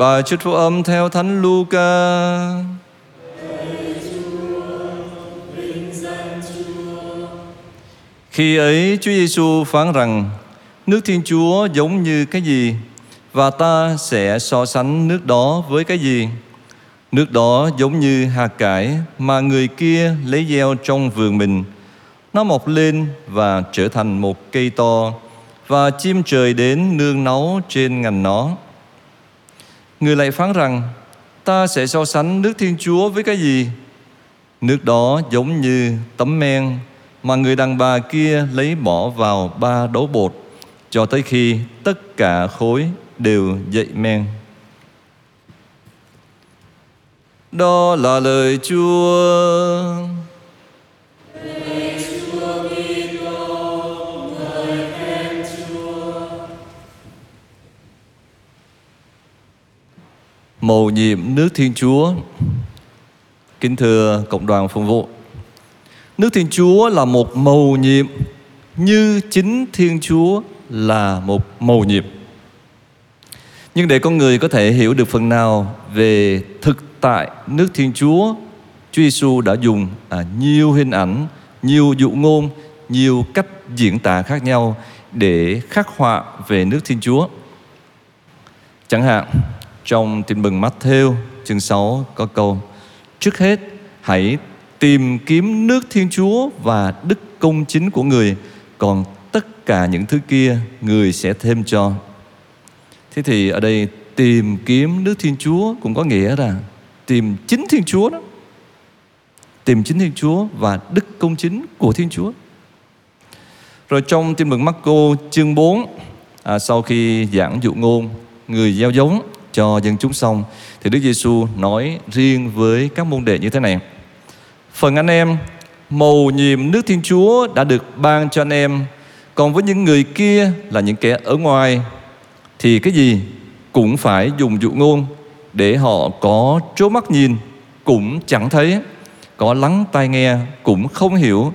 Bài trích phúc âm theo Thánh Luca. Khi ấy Chúa Giêsu phán rằng, nước Thiên Chúa giống như cái gì và ta sẽ so sánh nước đó với cái gì? Nước đó giống như hạt cải mà người kia lấy gieo trong vườn mình. Nó mọc lên và trở thành một cây to và chim trời đến nương náu trên ngành nó. Người lại phán rằng, ta sẽ so sánh nước Thiên Chúa với cái gì? Nước đó giống như tấm men mà người đàn bà kia lấy bỏ vào ba đấu bột, cho tới khi tất cả khối đều dậy men. Đó là lời Chúa. Mầu nhiệm nước Thiên Chúa. Kính thưa cộng đoàn phục vụ Nước Thiên Chúa là một mầu nhiệm Như chính Thiên Chúa là một mầu nhiệm. Nhưng để con người có thể hiểu được phần nào Về thực tại nước Thiên Chúa Chúa Giêsu đã dùng à, nhiều hình ảnh Nhiều dụ ngôn Nhiều cách diễn tả khác nhau Để khắc họa về nước Thiên Chúa. Chẳng hạn trong tin mừng Matthew chương 6 có câu Trước hết hãy tìm kiếm nước Thiên Chúa và đức công chính của người Còn tất cả những thứ kia người sẽ thêm cho. Thế thì ở đây tìm kiếm nước Thiên Chúa cũng có nghĩa là tìm chính Thiên Chúa đó. Tìm chính Thiên Chúa và đức công chính của Thiên Chúa. Rồi trong tin mừng Marco chương 4 à, Sau khi giảng dụ ngôn người gieo giống cho dân chúng xong, thì Đức Giêsu nói riêng với các môn đệ như thế này. Phần anh em mầu nhiệm nước Thiên Chúa đã được ban cho anh em, còn với những người kia là những kẻ ở ngoài, thì cái gì cũng phải dùng dụ ngôn để họ có trố mắt nhìn cũng chẳng thấy, có lắng tai nghe cũng không hiểu,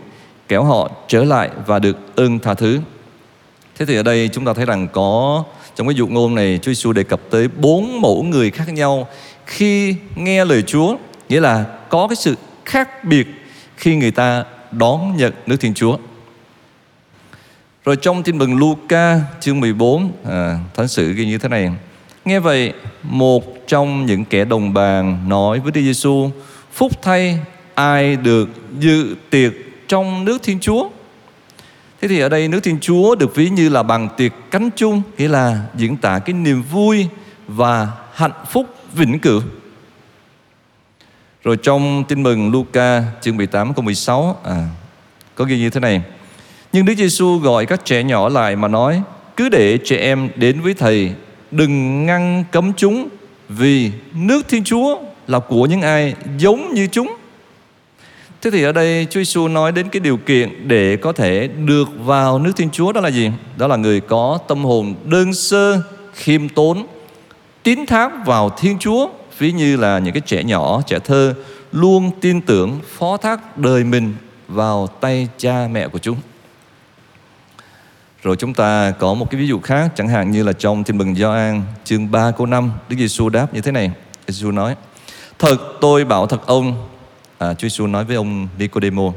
kéo họ trở lại và được ơn tha thứ. Thế thì ở đây chúng ta thấy rằng có trong cái dụ ngôn này Chúa Giêsu đề cập tới bốn mẫu người khác nhau khi nghe lời Chúa nghĩa là có cái sự khác biệt khi người ta đón nhận nước Thiên Chúa. Rồi trong tin mừng Luca chương 14 à, Thánh sử ghi như thế này Nghe vậy một trong những kẻ đồng bàn nói với Đức Giêsu Phúc thay ai được dự tiệc trong nước Thiên Chúa Thế thì ở đây nước Thiên Chúa được ví như là bằng tiệc cánh chung Nghĩa là diễn tả cái niềm vui và hạnh phúc vĩnh cửu. Rồi trong tin mừng Luca chương 18 câu 16 à, Có ghi như thế này. Nhưng Đức Giêsu gọi các trẻ nhỏ lại mà nói Cứ để trẻ em đến với Thầy Đừng ngăn cấm chúng Vì nước Thiên Chúa là của những ai giống như chúng. Thế thì ở đây Chúa Giêsu nói đến cái điều kiện để có thể được vào nước Thiên Chúa đó là gì? Đó là người có tâm hồn đơn sơ, khiêm tốn, tín thác vào Thiên Chúa, ví như là những cái trẻ nhỏ, trẻ thơ luôn tin tưởng phó thác đời mình vào tay cha mẹ của chúng. Rồi chúng ta có một cái ví dụ khác chẳng hạn như là trong Tin mừng Gioan chương 3 câu 5, Đức Giêsu đáp như thế này. Giêsu nói: "Thật tôi bảo thật ông, à, Chúa Giêsu nói với ông Nicodemo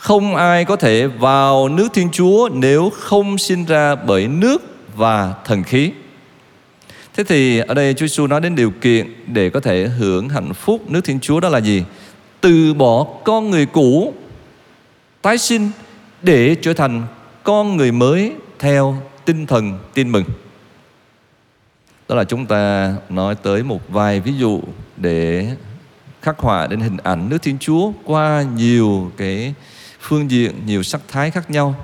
không ai có thể vào nước Thiên Chúa nếu không sinh ra bởi nước và thần khí. Thế thì ở đây Chúa Giêsu nói đến điều kiện để có thể hưởng hạnh phúc nước Thiên Chúa đó là gì? Từ bỏ con người cũ, tái sinh để trở thành con người mới theo tinh thần tin mừng. Đó là chúng ta nói tới một vài ví dụ để khắc họa đến hình ảnh nước Thiên Chúa qua nhiều cái phương diện, nhiều sắc thái khác nhau.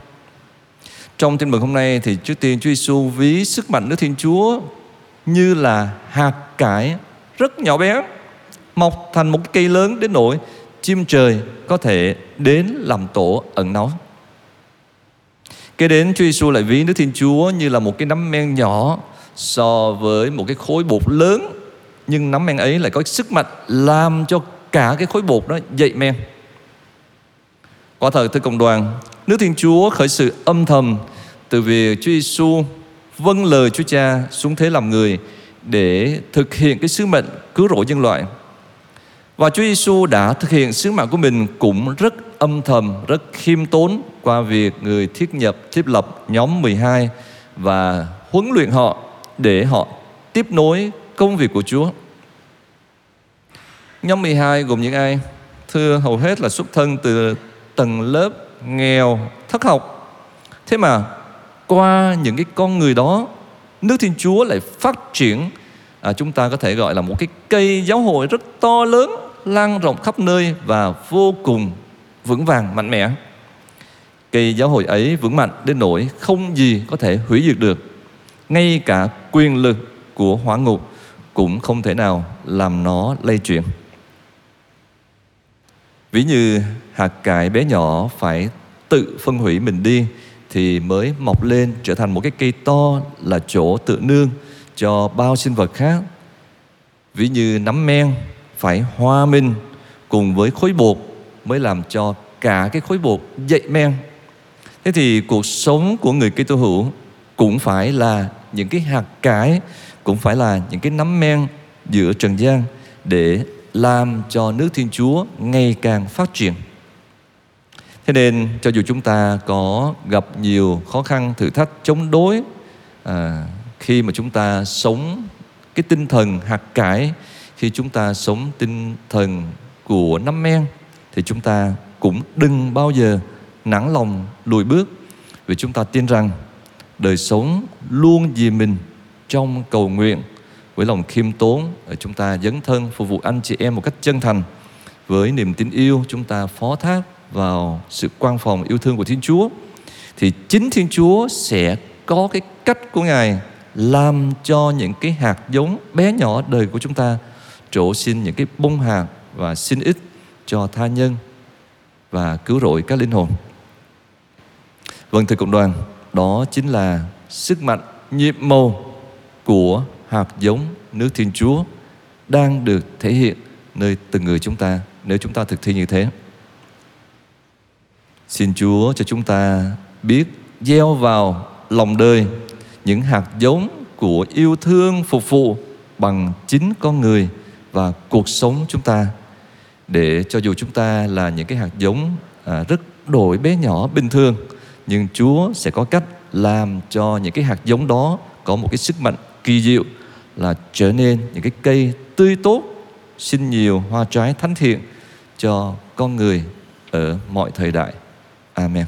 Trong tin mừng hôm nay thì trước tiên Chúa Giêsu ví sức mạnh nước Thiên Chúa như là hạt cải rất nhỏ bé mọc thành một cây lớn đến nỗi chim trời có thể đến làm tổ ẩn náu. Kế đến Chúa Giêsu lại ví nước Thiên Chúa như là một cái nắm men nhỏ so với một cái khối bột lớn nhưng nắm men ấy lại có sức mạnh làm cho cả cái khối bột đó dậy men quả thật thưa cộng đoàn nước thiên chúa khởi sự âm thầm từ việc chúa giêsu vâng lời chúa cha xuống thế làm người để thực hiện cái sứ mệnh cứu rỗi nhân loại. Và Chúa Giêsu đã thực hiện sứ mạng của mình cũng rất âm thầm, rất khiêm tốn qua việc người thiết nhập, thiết lập nhóm 12 và huấn luyện họ để họ tiếp nối công việc của Chúa. Nhóm 12 gồm những ai? Thưa hầu hết là xuất thân từ tầng lớp nghèo, thất học. Thế mà qua những cái con người đó, nước Thiên Chúa lại phát triển à, chúng ta có thể gọi là một cái cây giáo hội rất to lớn lan rộng khắp nơi và vô cùng vững vàng mạnh mẽ cây giáo hội ấy vững mạnh đến nỗi không gì có thể hủy diệt được ngay cả quyền lực của hỏa ngục cũng không thể nào làm nó lây chuyển. Ví như hạt cải bé nhỏ phải tự phân hủy mình đi thì mới mọc lên trở thành một cái cây to là chỗ tự nương cho bao sinh vật khác. Ví như nấm men phải hòa minh cùng với khối bột mới làm cho cả cái khối bột dậy men. Thế thì cuộc sống của người Kitô hữu cũng phải là những cái hạt cải cũng phải là những cái nắm men giữa trần gian để làm cho nước Thiên Chúa ngày càng phát triển. Thế nên cho dù chúng ta có gặp nhiều khó khăn, thử thách chống đối à, khi mà chúng ta sống cái tinh thần hạt cải, khi chúng ta sống tinh thần của nắm men thì chúng ta cũng đừng bao giờ nản lòng lùi bước vì chúng ta tin rằng đời sống luôn vì mình trong cầu nguyện. Với lòng khiêm tốn chúng ta dấn thân phục vụ anh chị em một cách chân thành. Với niềm tin yêu chúng ta phó thác vào sự quan phòng yêu thương của Thiên Chúa. Thì chính Thiên Chúa sẽ có cái cách của Ngài làm cho những cái hạt giống bé nhỏ đời của chúng ta trổ sinh những cái bông hạt và sinh ích cho tha nhân và cứu rỗi các linh hồn. Vâng thưa cộng đoàn, đó chính là sức mạnh nhiệm màu của hạt giống nước Thiên Chúa đang được thể hiện nơi từng người chúng ta nếu chúng ta thực thi như thế. Xin Chúa cho chúng ta biết gieo vào lòng đời những hạt giống của yêu thương phục vụ bằng chính con người và cuộc sống chúng ta để cho dù chúng ta là những cái hạt giống à, rất đổi bé nhỏ bình thường nhưng Chúa sẽ có cách làm cho những cái hạt giống đó có một cái sức mạnh kỳ diệu, là trở nên những cái cây tươi tốt, sinh nhiều hoa trái thánh thiện cho con người ở mọi thời đại. Amen.